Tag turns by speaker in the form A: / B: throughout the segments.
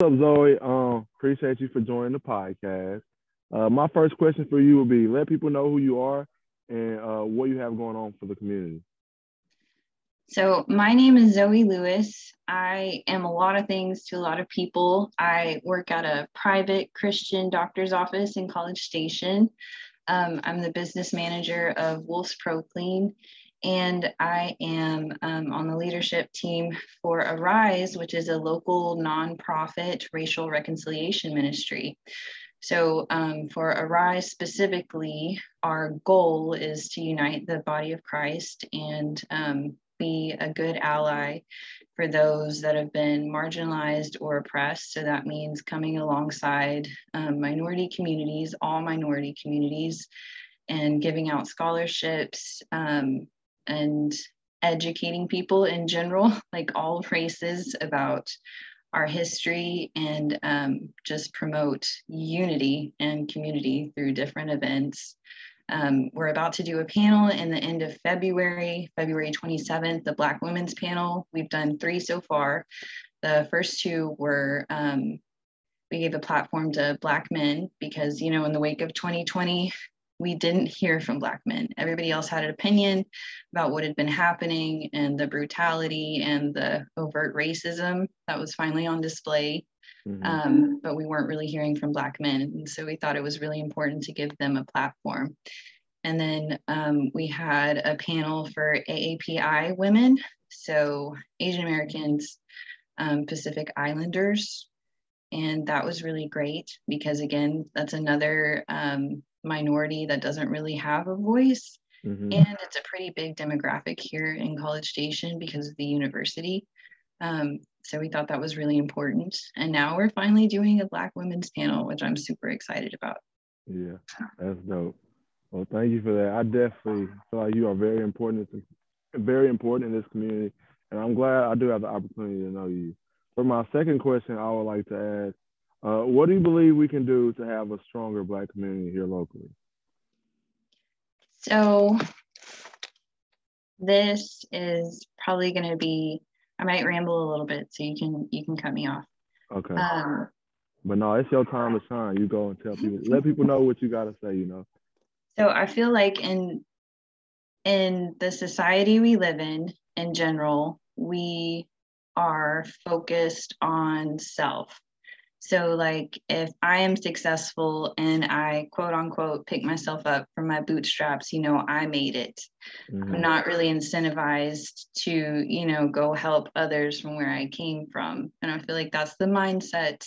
A: What's up, Zoie? Um, appreciate you for joining the podcast. Uh, my first question for you will be: let people know who you are and uh, what you have going on for the community.
B: So, my name is Zoie Lewis. I am a lot of things to a lot of people. I work at a private Christian doctor's office in College Station. Um, I'm the business manager of Wolf's Pro Clean, and I am um, on the leadership team for Arise, which is a local nonprofit racial reconciliation ministry. So, um, for Arise specifically, our goal is to unite the body of Christ and um, be a good ally for those that have been marginalized or oppressed. So, that means coming alongside um, minority communities, all minority communities, and giving out scholarships um, and educating people in general, like all races, about our history and um, just promote unity and community through different events. Um, we're about to do a panel in the end of February, February 27th, the Black Women's Panel. We've done three so far. The first two were um, we gave a platform to Black men because, you know, in the wake of 2020, we didn't hear from Black men. Everybody else had an opinion about what had been happening and the brutality and the overt racism that was finally on display. Mm-hmm. Um, but we weren't really hearing from Black men. And so we thought it was really important to give them a platform. And then um, we had a panel for AAPI women, so Asian Americans, um, Pacific Islanders. And that was really great because, again, that's another um, minority that doesn't really have a voice. Mm-hmm. And it's a pretty big demographic here in College Station because of the university. Um, so we thought that was really important. And now we're finally doing a Black women's panel, which I'm super excited about.
A: Yeah, that's dope. Well, thank you for that. I definitely feel like you are very important, very important in this community, and I'm glad I do have the opportunity to know you. For my second question, I would like to ask, uh, what do you believe we can do to have a stronger Black community here locally?
B: So, this is probably going to be. I might ramble a little bit, so you can you can cut me off.
A: Okay. Um, but no, it's your time to shine. You go and tell people, let people know what you got to say. You know.
B: So I feel like in in the society we live in, in general, we are focused on self so, like, if I am successful and I quote unquote pick myself up from my bootstraps, you know, I made it. Mm-hmm. I'm not really incentivized to, you know, go help others from where I came from. And I feel like that's the mindset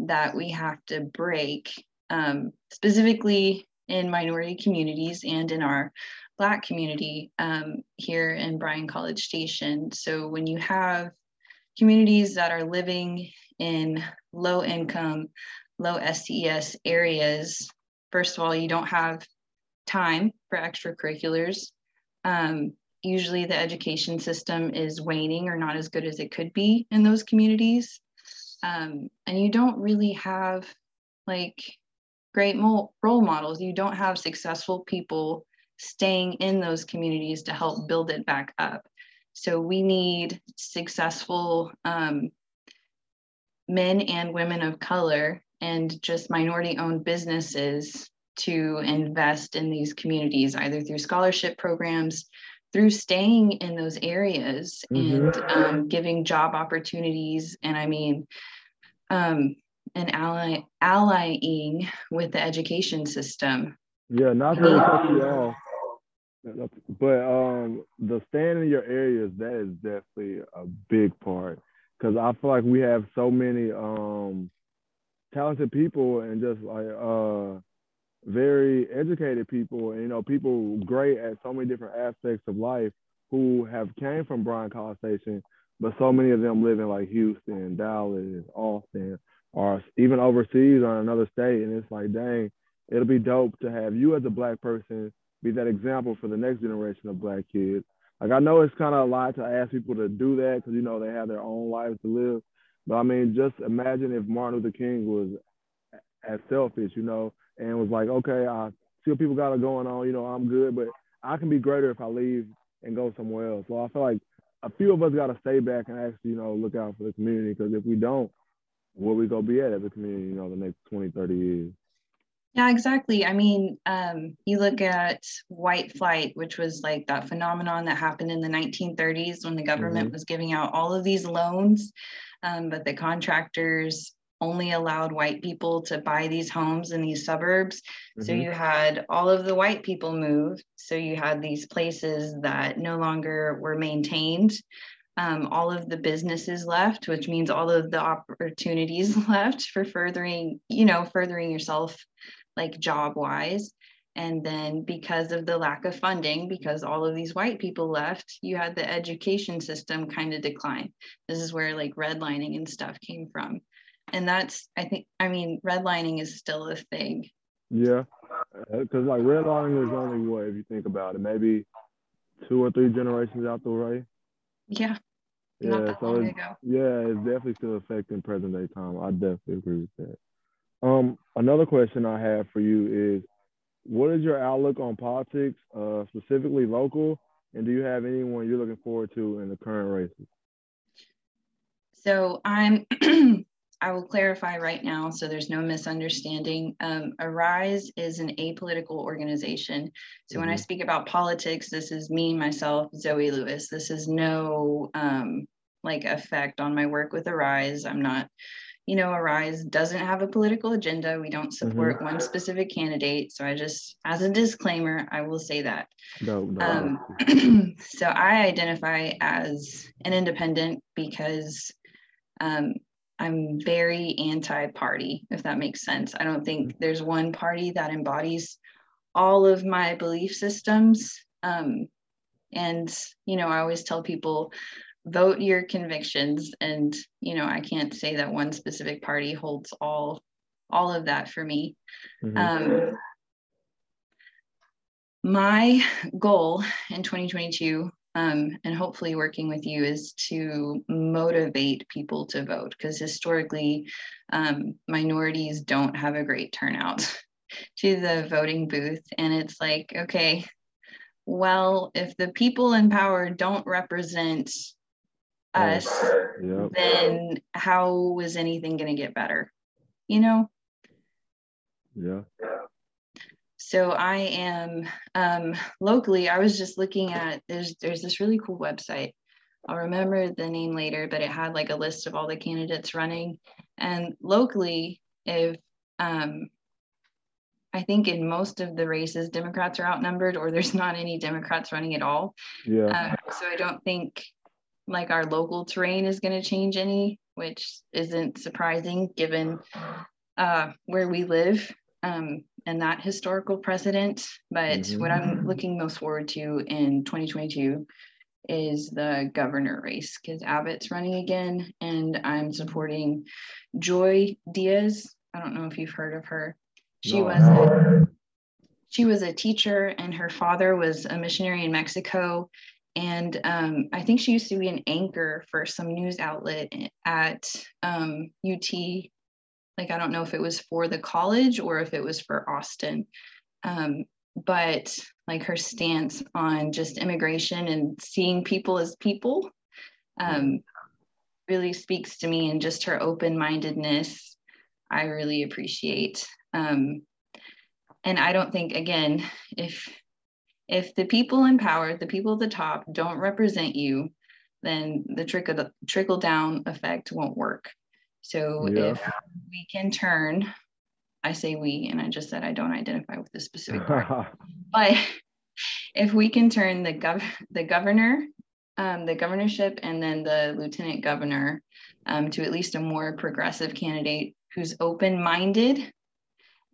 B: that we have to break, um, specifically in minority communities and in our Black community um, here in Bryan College Station. So, when you have communities that are living in low income, low SES areas, first of all, you don't have time for extracurriculars. Um, usually the education system is waning or not as good as it could be in those communities. Um, and you don't really have like great mo- role models. You don't have successful people staying in those communities to help build it back up. So we need successful um, men and women of color and just minority owned businesses to invest in these communities, either through scholarship programs, through staying in those areas mm-hmm. and um, giving job opportunities. And I mean, um, and ally, allying with the education system.
A: Yeah, not to cut you off, but um, the staying in your areas that is definitely a big part because I feel like we have so many um, talented people and just like uh, very educated people, and you know, people great at so many different aspects of life who have came from Bryan College Station, but so many of them live in like Houston, Dallas, Austin, or even overseas on another state, and it's like, dang, it'll be dope to have you as a black person be that example for the next generation of black kids like I know it's kind of a lot to ask people to do that because you know they have their own lives to live. But I mean, just imagine if Martin Luther King was as selfish, you know, and was like, okay, I see what people got going on, you know, I'm good, but I can be greater if I leave and go somewhere else. So I feel like a few of us got to stay back and actually, you know, look out for the community because if we don't, where we gonna be at as a community, you know, the next 20, 30 years.
B: Yeah, exactly. I mean, um, you look at white flight, which was like that phenomenon that happened in the 1930s when the government mm-hmm. was giving out all of these loans, um, but the contractors only allowed white people to buy these homes in these suburbs. Mm-hmm. So you had all of the white people move. So you had these places that no longer were maintained. Um, all of the businesses left, which means all of the opportunities left for furthering, you know, furthering yourself like job wise. And then because of the lack of funding, because all of these white people left, you had the education system kind of decline. This is where like redlining and stuff came from. And that's, I think, I mean, redlining is still a thing.
A: Yeah. Because uh, like redlining is only what, if you think about it, maybe two or three generations out the way.
B: Yeah.
A: Yeah, so yeah, it's definitely still affecting present day time. I definitely agree with that. Um, another question I have for you is, what is your outlook on politics, uh, specifically local, and do you have anyone you're looking forward to in the current races?
B: So I'm, I will clarify right now so there's no misunderstanding. Um, Arise is an apolitical organization. So mm-hmm. when I mm-hmm. speak about politics, this is me, myself, Zoie Lewis. This is no um, like effect on my work with Arise. I'm not you know, Arise doesn't have a political agenda. We don't support mm-hmm. one specific candidate. So I just, as a disclaimer, I will say that. No, no. Um, so I identify as an independent because um, I'm very anti party, if that makes sense. I don't think mm-hmm. there's one party that embodies all of my belief systems. Um, and, you know, I always tell people vote your convictions. And you know i can't say that one specific party holds all all of that for me. Mm-hmm. um, my goal in 2022 um, and hopefully working with you is to motivate people to vote. Because historically um, minorities don't have a great turnout to the voting booth. And it's like okay well if the people in power don't represent us, yep. then how was anything going to get better? You know?
A: Yeah.
B: So I am um, locally. I was just looking at there's there's this really cool website. I'll remember the name later, but it had like a list of all the candidates running. And locally, if um, I think in most of the races, Democrats are outnumbered, or there's not any Democrats running at all.
A: Yeah.
B: Um, so I don't think like our local terrain is going to change any, which isn't surprising given uh, where we live um, and that historical precedent. But mm-hmm. what I'm looking most forward to in 2022 is the governor race because Abbott's running again, and I'm supporting Joy Diaz. I don't know if you've heard of her. She no. was a, she was a teacher, and her father was a missionary in Mexico, and um, I think she used to be an anchor for some news outlet at um, UT. Like, I don't know if it was for the college or if it was for Austin. Um, but like her stance on just immigration and seeing people as people um, really speaks to me and just her open mindedness. I really appreciate. Um, and I don't think, again, if if the people in power, the people at the top don't represent you, then the trickle trickle down effect won't work. So yeah. if we can turn, I say we, and I just said I don't identify with this specific part, but if we can turn the gov the governor, um, the governorship, and then the lieutenant governor um, to at least a more progressive candidate who's open minded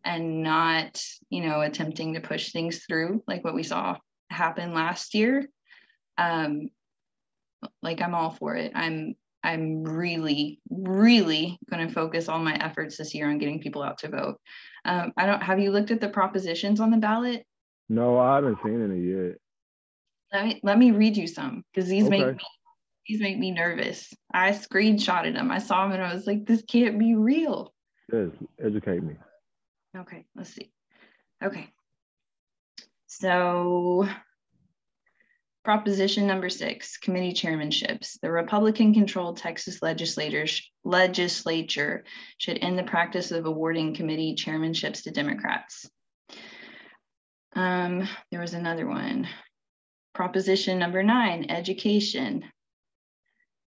B: and not, you know, attempting to push things through like what we saw happen last year. Um, like I'm all for it. I'm I'm really, really going to focus all my efforts this year on getting people out to vote. Um, I don't have you looked at the propositions on the ballot?
A: No, I haven't seen any yet.
B: Let me let me read you some because these okay. make me these make me nervous. I screenshotted them. I saw them and I was like, this can't be real.
A: Yes, educate me.
B: Okay, let's see. Okay. So Proposition number six, committee chairmanships. The Republican controlled Texas legislature should end the practice of awarding committee chairmanships to Democrats. Um, there was another one. Proposition number nine, education.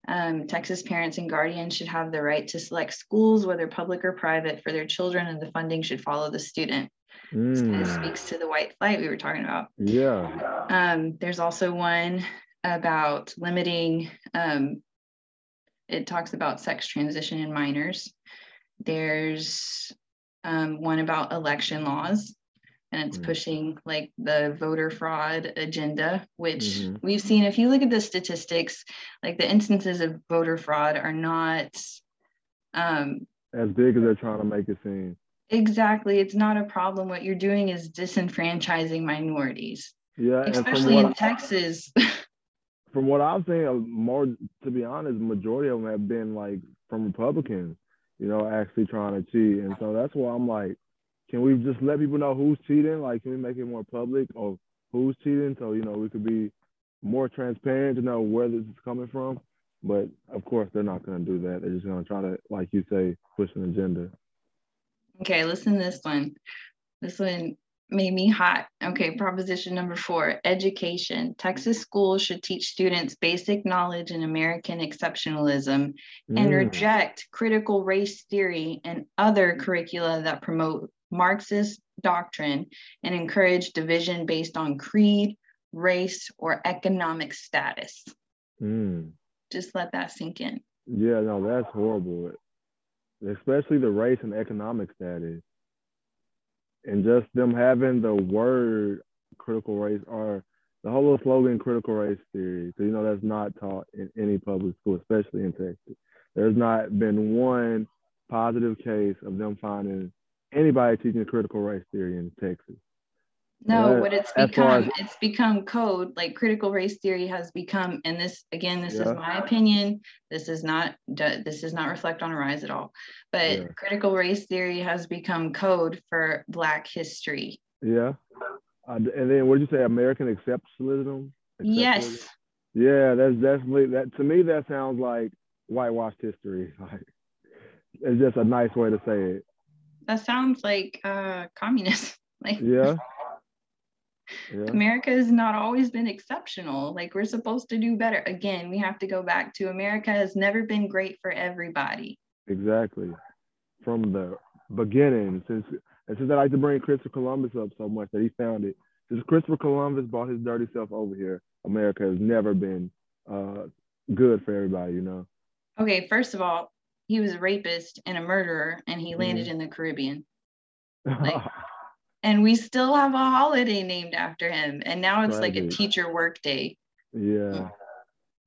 B: Um, Texas parents and guardians should have the right to select schools, whether public or private, for their children, and the funding should follow the student. This kind of
A: Mm,
B: speaks to the white flight we were talking about.
A: yeah.
B: Um, there's also one about limiting, um, it talks about sex transition in minors. There's um, one about election laws, and it's
A: Mm.
B: pushing like the voter fraud agenda, which
A: Mhm.
B: we've seen. If you look at the statistics, like the instances of voter fraud are not um,
A: As big as they're trying to make it seem.
B: exactly, it's not a problem. What you're doing is disenfranchising minorities,
A: Yeah,
B: especially in
A: what
B: Texas.
A: from what I've seen, uh, more to be honest, majority of them have been like from Republicans, you know, actually trying to cheat, and so that's why I'm like, can we just let people know who's cheating? Like, can we make it more public of who's cheating, so you know we could be more transparent to know where this is coming from? But of course, they're not going to do that. They're just going to try to, like you say, push an agenda.
B: Okay, listen to this one. This one made me hot. Okay, proposition number four education. Texas schools should teach students basic knowledge in American exceptionalism and
A: Mm,
B: reject critical race theory and other curricula that promote Marxist doctrine and encourage division based on creed, race, or economic status.
A: mm.
B: Just let that sink in.
A: Yeah, no, that's horrible. Especially the race and economic status. And just them having the word critical race or the whole slogan critical race theory. So you know that's not taught in any public school, especially in Texas. There's not been one positive case of them finding anybody teaching critical race theory in Texas.
B: No,
A: Yeah,
B: what it's
A: as
B: become, it's become code. Like critical race theory has become, and this again, this is my opinion. This is not this does not reflect on Arise at all. But
A: Yeah.
B: critical race theory has become code for Black history.
A: Yeah. Uh, and then what did you say? American exceptionalism? Exceptionalism?
B: Yes,
A: Yeah, that's definitely that to me that sounds like whitewashed history. Like it's just a nice way to say it.
B: That sounds like uh, communism. Like
A: Yeah. Yeah.
B: America has not always been exceptional. Like we're supposed to do better. Again, we have to go back to America has never been great for everybody.
A: Exactly. From the beginning, since and since I like to bring Christopher Columbus up so much that he found it, since Christopher Columbus brought his dirty self over here, America has never been uh, good for everybody, you know.
B: Okay, first of all, he was a rapist and a murderer, and he landed mm-hmm. in the Caribbean. Like, and we still have a holiday named after him. And now it's like a teacher work day.
A: yeah. Mm.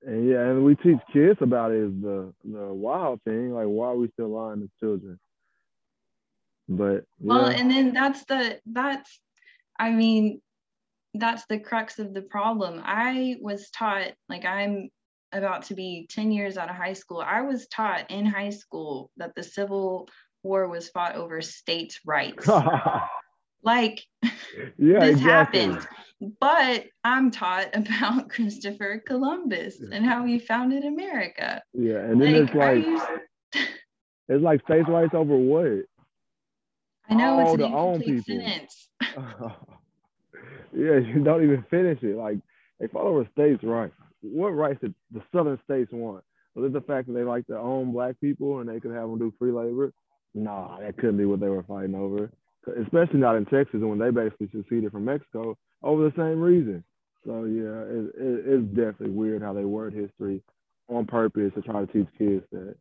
A: And yeah, and we teach kids about it is the the wild thing. Like, why are we still lying to children? But yeah,
B: Well, and then that's the that's I mean, that's the crux of the problem. I was taught, like I'm about to be 10 years out of high school. I was taught in high school that the Civil War was fought over states' rights. like
A: yeah,
B: this
A: exactly.
B: happened. But I'm taught about Christopher Columbus
A: Yeah.
B: and how he founded America.
A: Yeah, and then it's like
B: you-
A: it's like states' rights over what?
B: I know it's
A: all
B: an incomplete
A: people.
B: sentence.
A: yeah, you don't even finish it. Like they fought over states' rights. What rights did the southern states want? Was it the fact that they like to own black people and they could have them do free labor? Nah, that couldn't be what they were fighting over. Especially not in Texas when they basically seceded from Mexico over the same reason. So yeah, it, it, it's definitely weird how they word history on purpose to try to teach kids that.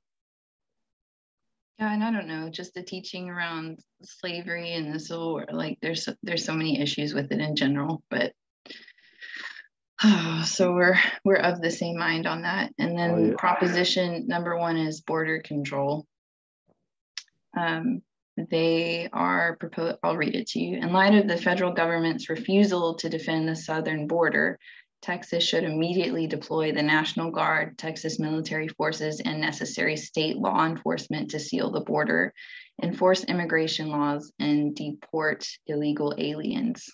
B: Yeah, and I don't know, just the teaching around slavery and the Civil War, like there's there's so many issues with it in general, but so we're we're of the same mind on that. And then
A: Oh, yeah.
B: proposition number one is border control. Um, they are proposed, I'll read it to you. In light of the federal government's refusal to defend the southern border, Texas should immediately deploy the National Guard, Texas military forces, and necessary state law enforcement to seal the border, enforce immigration laws, and deport illegal aliens.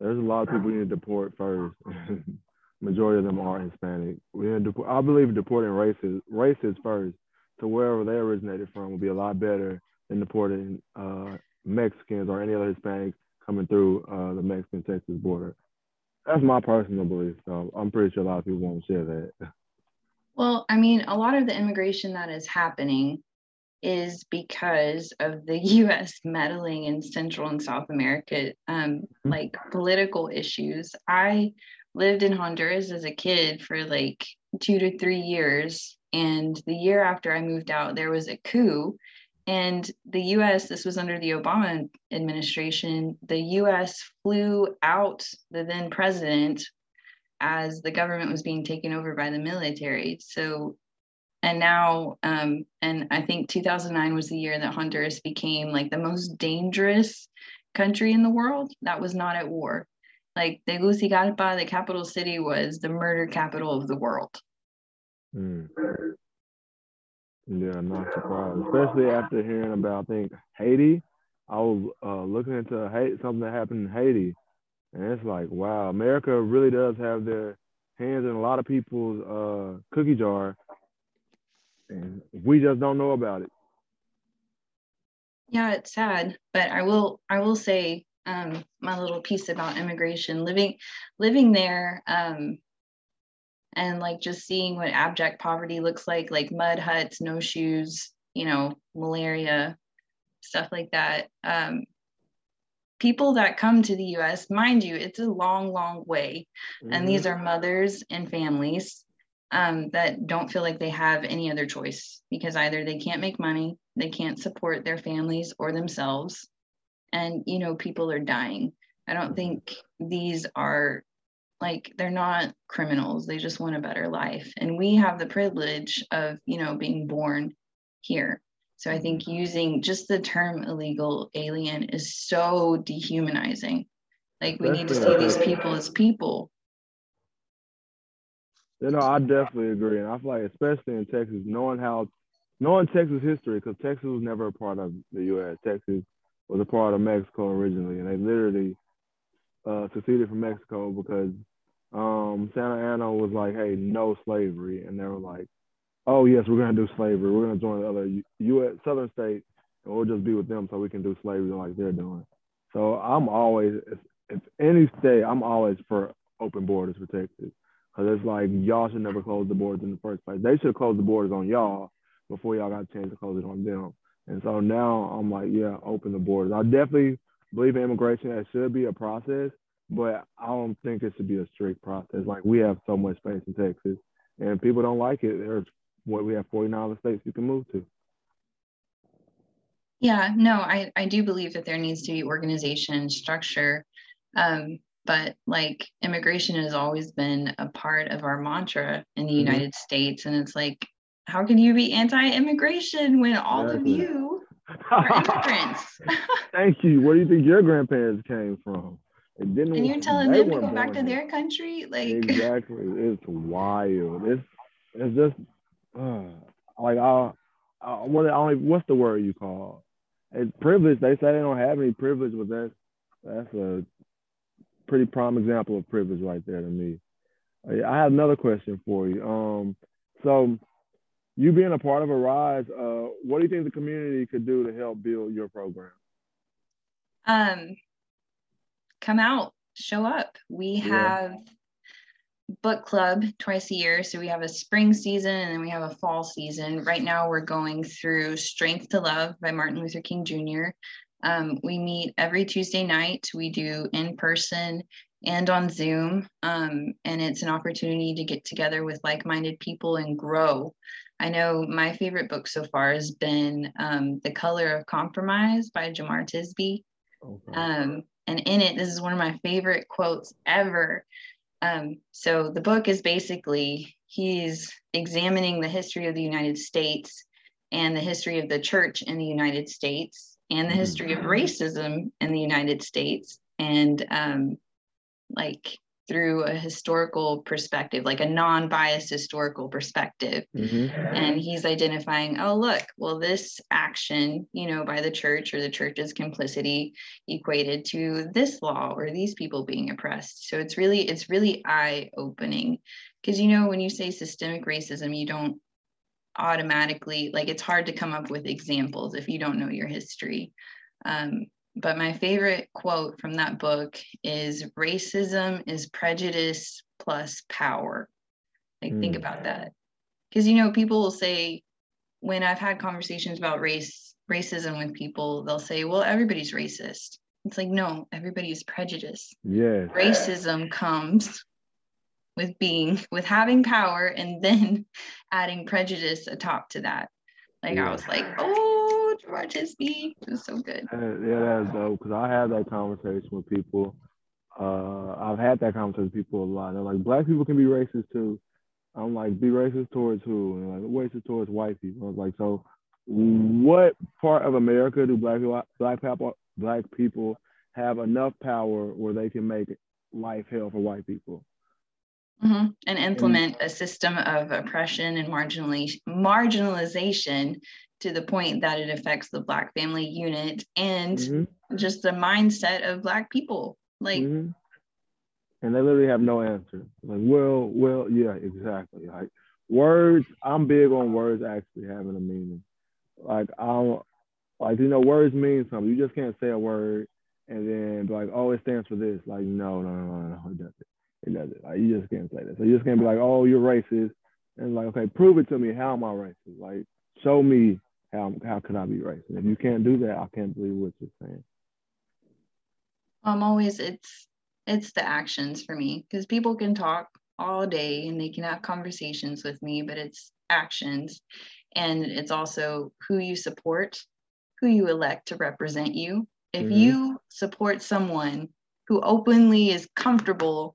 A: There's a lot of people we need to deport first. Majority of them are Hispanic. We need to, I believe deporting races races first to wherever they originated from would be a lot better than deporting uh, Mexicans or any other Hispanics coming through uh, the Mexican Texas border. That's my personal belief. So I'm pretty sure a lot of people won't share that.
B: Well, I mean, a lot of the immigration that is happening is because of the US meddling in Central and South America, um, mm-hmm. like political issues. I lived in Honduras as a kid for like two to three years. And the year after I moved out, there was a coup. And the US, this was under the Obama administration, the US flew out the then president as the government was being taken over by the military. So and now um, and i think 2009 was the year that honduras became like the most dangerous country in the world that was not at war. Like the tegucigalpa the capital city was the murder capital of the world.
A: Mm. yeah not surprised. Especially after hearing about i think haiti. I was uh, looking into Haiti, something that happened in haiti. And it's like wow america really does have their hands in a lot of people's uh, cookie jar and we just don't know about it.
B: Yeah, it's sad, but I will I will say um, my little piece about immigration, living living there, um, and like just seeing what abject poverty looks like, like mud huts, no shoes, you know, malaria, stuff like that. Um, people that come to the U.S., mind you, it's a long, long way, mm-hmm. and these mm-hmm. are mothers and families um, that don't feel like they have any other choice because either they can't make money, they can't support their families or themselves, and you know people are dying. I don't think these are like they're not criminals. They just want a better life, and we have the privilege of you know being born here. So I think using just the term illegal alien is so dehumanizing. Like we need to see these people as people
A: you know, I definitely agree, and I feel like, especially in Texas, knowing how, knowing Texas history, because Texas was never a part of the U.S. Texas was a part of Mexico originally, and they literally uh, seceded from Mexico because um, Santa Anna was like, "Hey, no slavery," and they were like, "Oh yes, we're gonna do slavery. We're gonna join the other U.S. Southern states, and we'll just be with them so we can do slavery like they're doing." So I'm always, if, if any state, I'm always for open borders for Texas. Cause it's like y'all should never close the borders in the first place. They should close the borders on y'all before y'all got a chance to close it on them. And so now I'm like, yeah, open the borders. I definitely believe in immigration. It should be a process, but I don't think it should be a strict process. Like we have so much space in Texas, and people don't like it. There's what we have 49 other states you can move to.
B: Yeah, no, I, I do believe that there needs to be organization structure. Um, but like immigration has always been a part of our mantra in the mm-hmm. United States. And it's like, how can you be anti-immigration when all of you are immigrants?
A: Thank you. Where do you think your grandparents came from?
B: And, then and you're telling them to go back to their country? Like
A: exactly. It's wild. It's it's just uh, like I, I what I only what's the word you call? It's privilege. They say they don't have any privilege, but that's that's a pretty prime example of privilege right there to me. I have another question for you. Um, so you being a part of Arise, uh, what do you think the community could do to help build your program?
B: Um, come out, show up. We have book club twice a year. So we have a spring season and then we have a fall season. Right now we're going through Strength to Love by Martin Luther King Jr. Um, we meet every Tuesday night. We do in person and on Zoom. Um, and it's an opportunity to get together with like minded people and grow. I know my favorite book so far has been um, The Color of Compromise by Jemar Tisby. Okay. Um, and in it, this is one of my favorite quotes ever. Um, so the book is basically he's examining the history of the United States and the history of the church in the United States and the history of mm-hmm. racism in the United States and um, like through a historical perspective, like a non biased historical perspective. Mm-hmm. And he's identifying, oh, look, well, this action, you know, by the church or the church's complicity equated to this law or these people being oppressed. So it's really, it's really eye opening. Because, you know, when you say systemic racism, you don't automatically, like, it's hard to come up with examples if you don't know your history. Um, but my favorite quote from that book is racism is prejudice plus power. Like, mm. think hmm. about that. Because, you know, people will say, when I've had conversations about race, racism with people, they'll say, well, everybody's racist. It's like, no, everybody's prejudiced.
A: Yeah.
B: Racism comes with being, with having power and then adding prejudice atop to that. Like, yeah. I was like, oh, George Hisby. It was so good.
A: Yeah, that's dope. Because I had that conversation with people. Uh, I've had that conversation with people a lot. They're like, black people can be racist too. I'm like, be racist towards who? And like, racist towards white people. I was like, so what part of America do black people, black people, black people have enough power where they can make life hell for white people?
B: Mm-hmm. And implement and, a system of oppression and marginalization to the point that it affects the black family unit and mm-hmm. just the mindset of black people. Like mm-hmm.
A: and they literally have no answer. Like well well yeah exactly. Like words i'm big on words actually having a meaning. Like i'm like you know words mean something. You just can't say a word and then be like oh it stands for this. Like no no no no, no it doesn't it doesn't like you just can't say that so you just can't be like oh you're racist and like okay prove it to me how am i racist like show me how how can I be racist? If you can't do that, I can't believe what you're saying.
B: I'm always it's it's the actions for me because people can talk all day and they can have conversations with me, but it's actions, and it's also who you support, who you elect to represent you. If mm-hmm. you support someone who openly is comfortable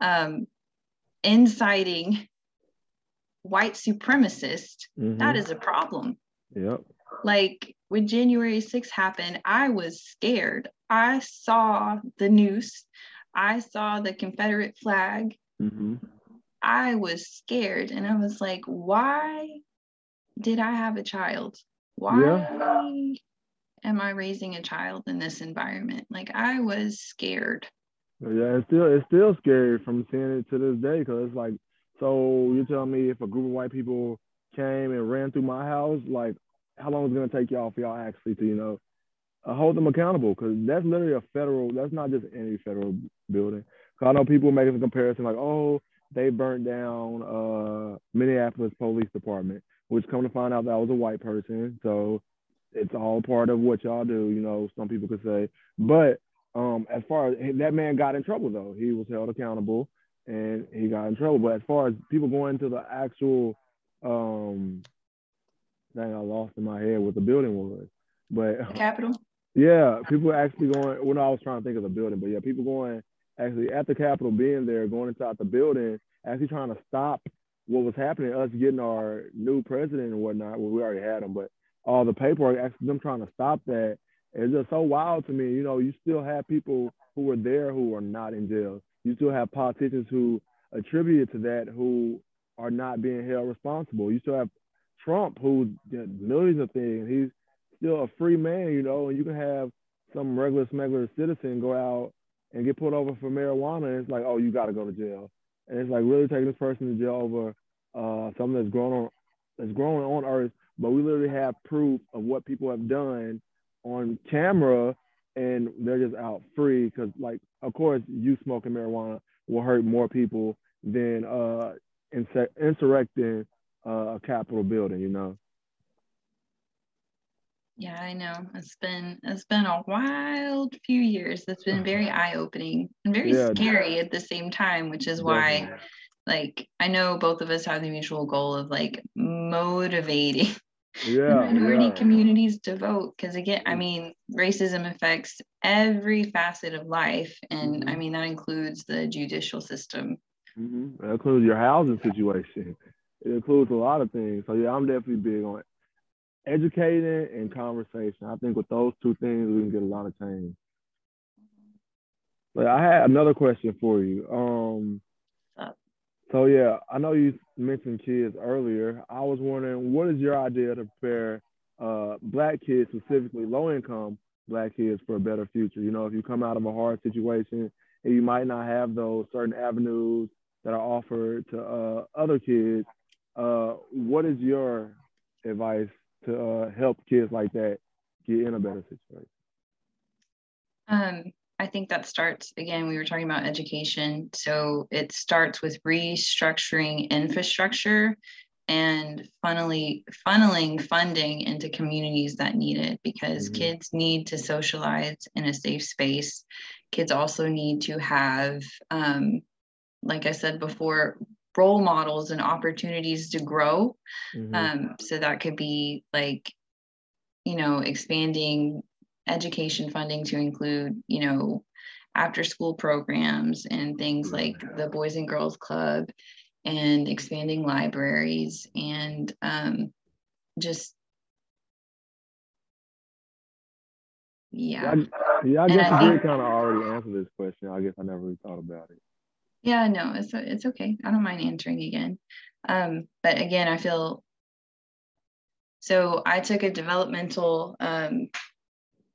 B: um, inciting white supremacists, mm-hmm. that is a problem
A: Yep.
B: Like when January 6th happened, I was scared. I saw the noose, I saw the Confederate flag. Mm-hmm. I was scared and I was like, why did I have a child? Why yeah. am I raising a child in this environment? Like I was scared.
A: Yeah, it's still it's still scary from seeing it to this day because it's like, so you're telling me if a group of white people came and ran through my house, like how long is it gonna take y'all for y'all actually to, you know, uh, hold them accountable? Because that's literally a federal. That's not just any federal building. Cause I know people making the comparison like, oh, they burnt down uh, Minneapolis Police Department, which come to find out that was a white person. So it's all part of what y'all do. You know, some people could say, but um, as far as that man got in trouble though, he was held accountable and he got in trouble. But as far as people going to the actual um, thing I lost in my head what the building was. But
B: Capitol.
A: Yeah, people actually going. Well, no, I was trying to think of the building, but yeah, people going actually at the Capitol, being there, going inside the building, actually trying to stop what was happening, us getting our new president and whatnot. Well, we already had him, but all the paperwork, actually them trying to stop that. It's just so wild to me. You know, you still have people who are there who are not in jail. You still have politicians who attributed to that who are not being held responsible. You still have Trump, who did millions of things. He's still a free man, you know, and you can have some regular smuggler citizen go out and get pulled over for marijuana, and it's like, oh, you got to go to jail. And it's like really taking this person to jail over uh, something that's grown on that's growing on Earth, but we literally have proof of what people have done on camera, and they're just out free because, like, of course, you smoking marijuana will hurt more people than uh, insurrecting uh, a Capitol building, you know.
B: Yeah, I know. It's been it's been a wild few years. It's been very eye opening and very yeah. scary at the same time, which is why, like, I know both of us have the mutual goal of like motivating
A: yeah,
B: minority
A: yeah.
B: communities to vote. Because again, I mean, racism affects every facet of life, and mm-hmm. I mean that includes the judicial system.
A: Mm-hmm. That includes your housing situation it includes a lot of things. So yeah, I'm definitely big on educating and conversation. I think with those two things, we can get a lot of change. But I had another question for you. Um, so yeah, I know you mentioned kids earlier. I was wondering, what is your idea to prepare uh, black kids, specifically low income black kids, for a better future? You know, if you come out of a hard situation and you might not have those certain avenues that are offered to uh, other kids, uh, what is your advice to uh, help kids like that get in a better situation?
B: Um, I think that starts again, we were talking about education. So it starts with restructuring infrastructure and funnily funneling funding into communities that need it because mm-hmm. kids need to socialize in a safe space. Kids also need to have, um, like I said before, role models and opportunities to grow. Mm-hmm. Um, so that could be like, you know, expanding education funding to include, you know, after school programs and things like the Boys and Girls Club and expanding libraries and um, just yeah.
A: Yeah, I, guess I you did kind of already answer this question. I guess I never really thought about it.
B: Yeah, no, it's it's okay. I don't mind answering again. Um, but again, I feel so I took a developmental um,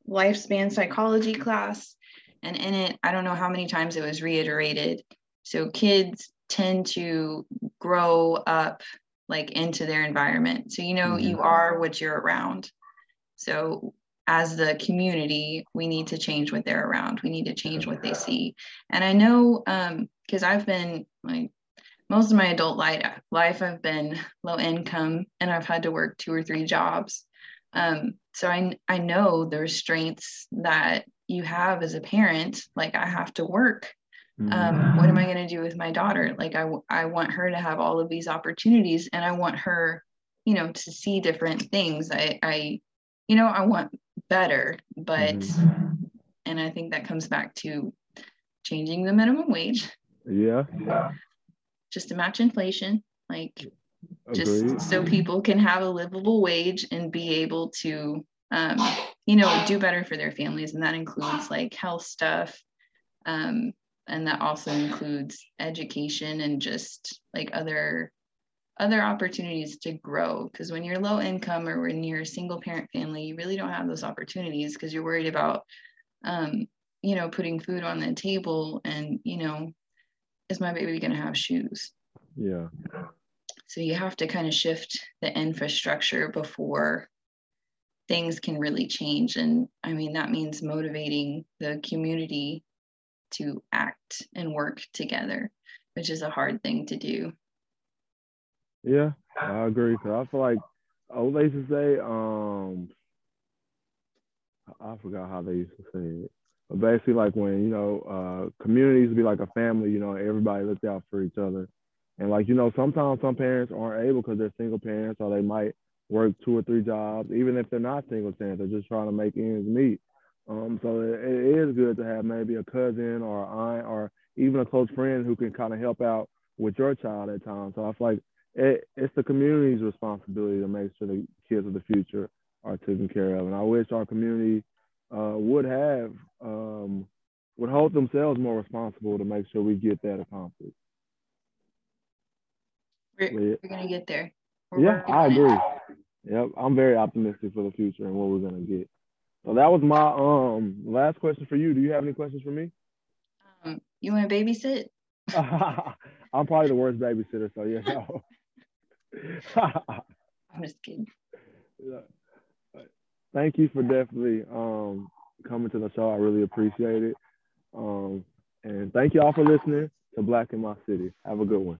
B: lifespan psychology class. And in it, I don't know how many times it was reiterated. So kids tend to grow up like into their environment. So, you know, mm-hmm. you are what you're around. So, as the community, we need to change what they're around. We need to change what they see. And I know because um, I've been like most of my adult life, life, I've been low income and I've had to work two or three jobs. Um, so I, I know the restraints that you have as a parent. Like I have to work. Um, mm-hmm. what am I going to do with my daughter? Like I, I want her to have all of these opportunities and I want her, you know, to see different things. I, I, you know, I want better, but, mm-hmm. and I think that comes back to changing the minimum wage.
A: Yeah. Yeah.
B: Just to match inflation. Like just so people can have a livable wage and be able to um, you know do better for their families. And that includes like health stuff um, and that also includes education and just like other other opportunities to grow. Because when you're low income or when you're a single parent family you really don't have those opportunities because you're worried about um, you know putting food on the table and you know is my baby going to have shoes?
A: Yeah
B: so you have to kind of shift the infrastructure before things can really change. And I mean, that means motivating the community to act and work together, which is a hard thing to do.
A: Yeah, I agree. Cause I feel like old they used to say, um, I forgot how they used to say it. But basically, like when you know, uh, communities be like a family. You know, everybody looked out for each other. And like, you know, sometimes some parents aren't able because they're single parents or they might work two or three jobs, even if they're not single parents, they're just trying to make ends meet. Um, so it, it is good to have maybe a cousin or an aunt or even a close friend who can kind of help out with your child at times. So I feel like it, it's the community's responsibility to make sure the kids of the future are taken care of. And I wish our community uh, would have um, would hold themselves more responsible to make sure we get that accomplished.
B: We're, we're gonna get there.
A: We're yeah, I agree. Yep, I'm very optimistic for the future and what we're gonna get. So that was my um last question for you. Do you have any questions for me?
B: Um, you want to babysit?
A: I'm probably the worst babysitter, so yeah. No.
B: I'm just kidding.
A: Yeah. Thank you for definitely um coming to the show. I really appreciate it. Um, and thank you all for listening to Black in My City. Have a good one.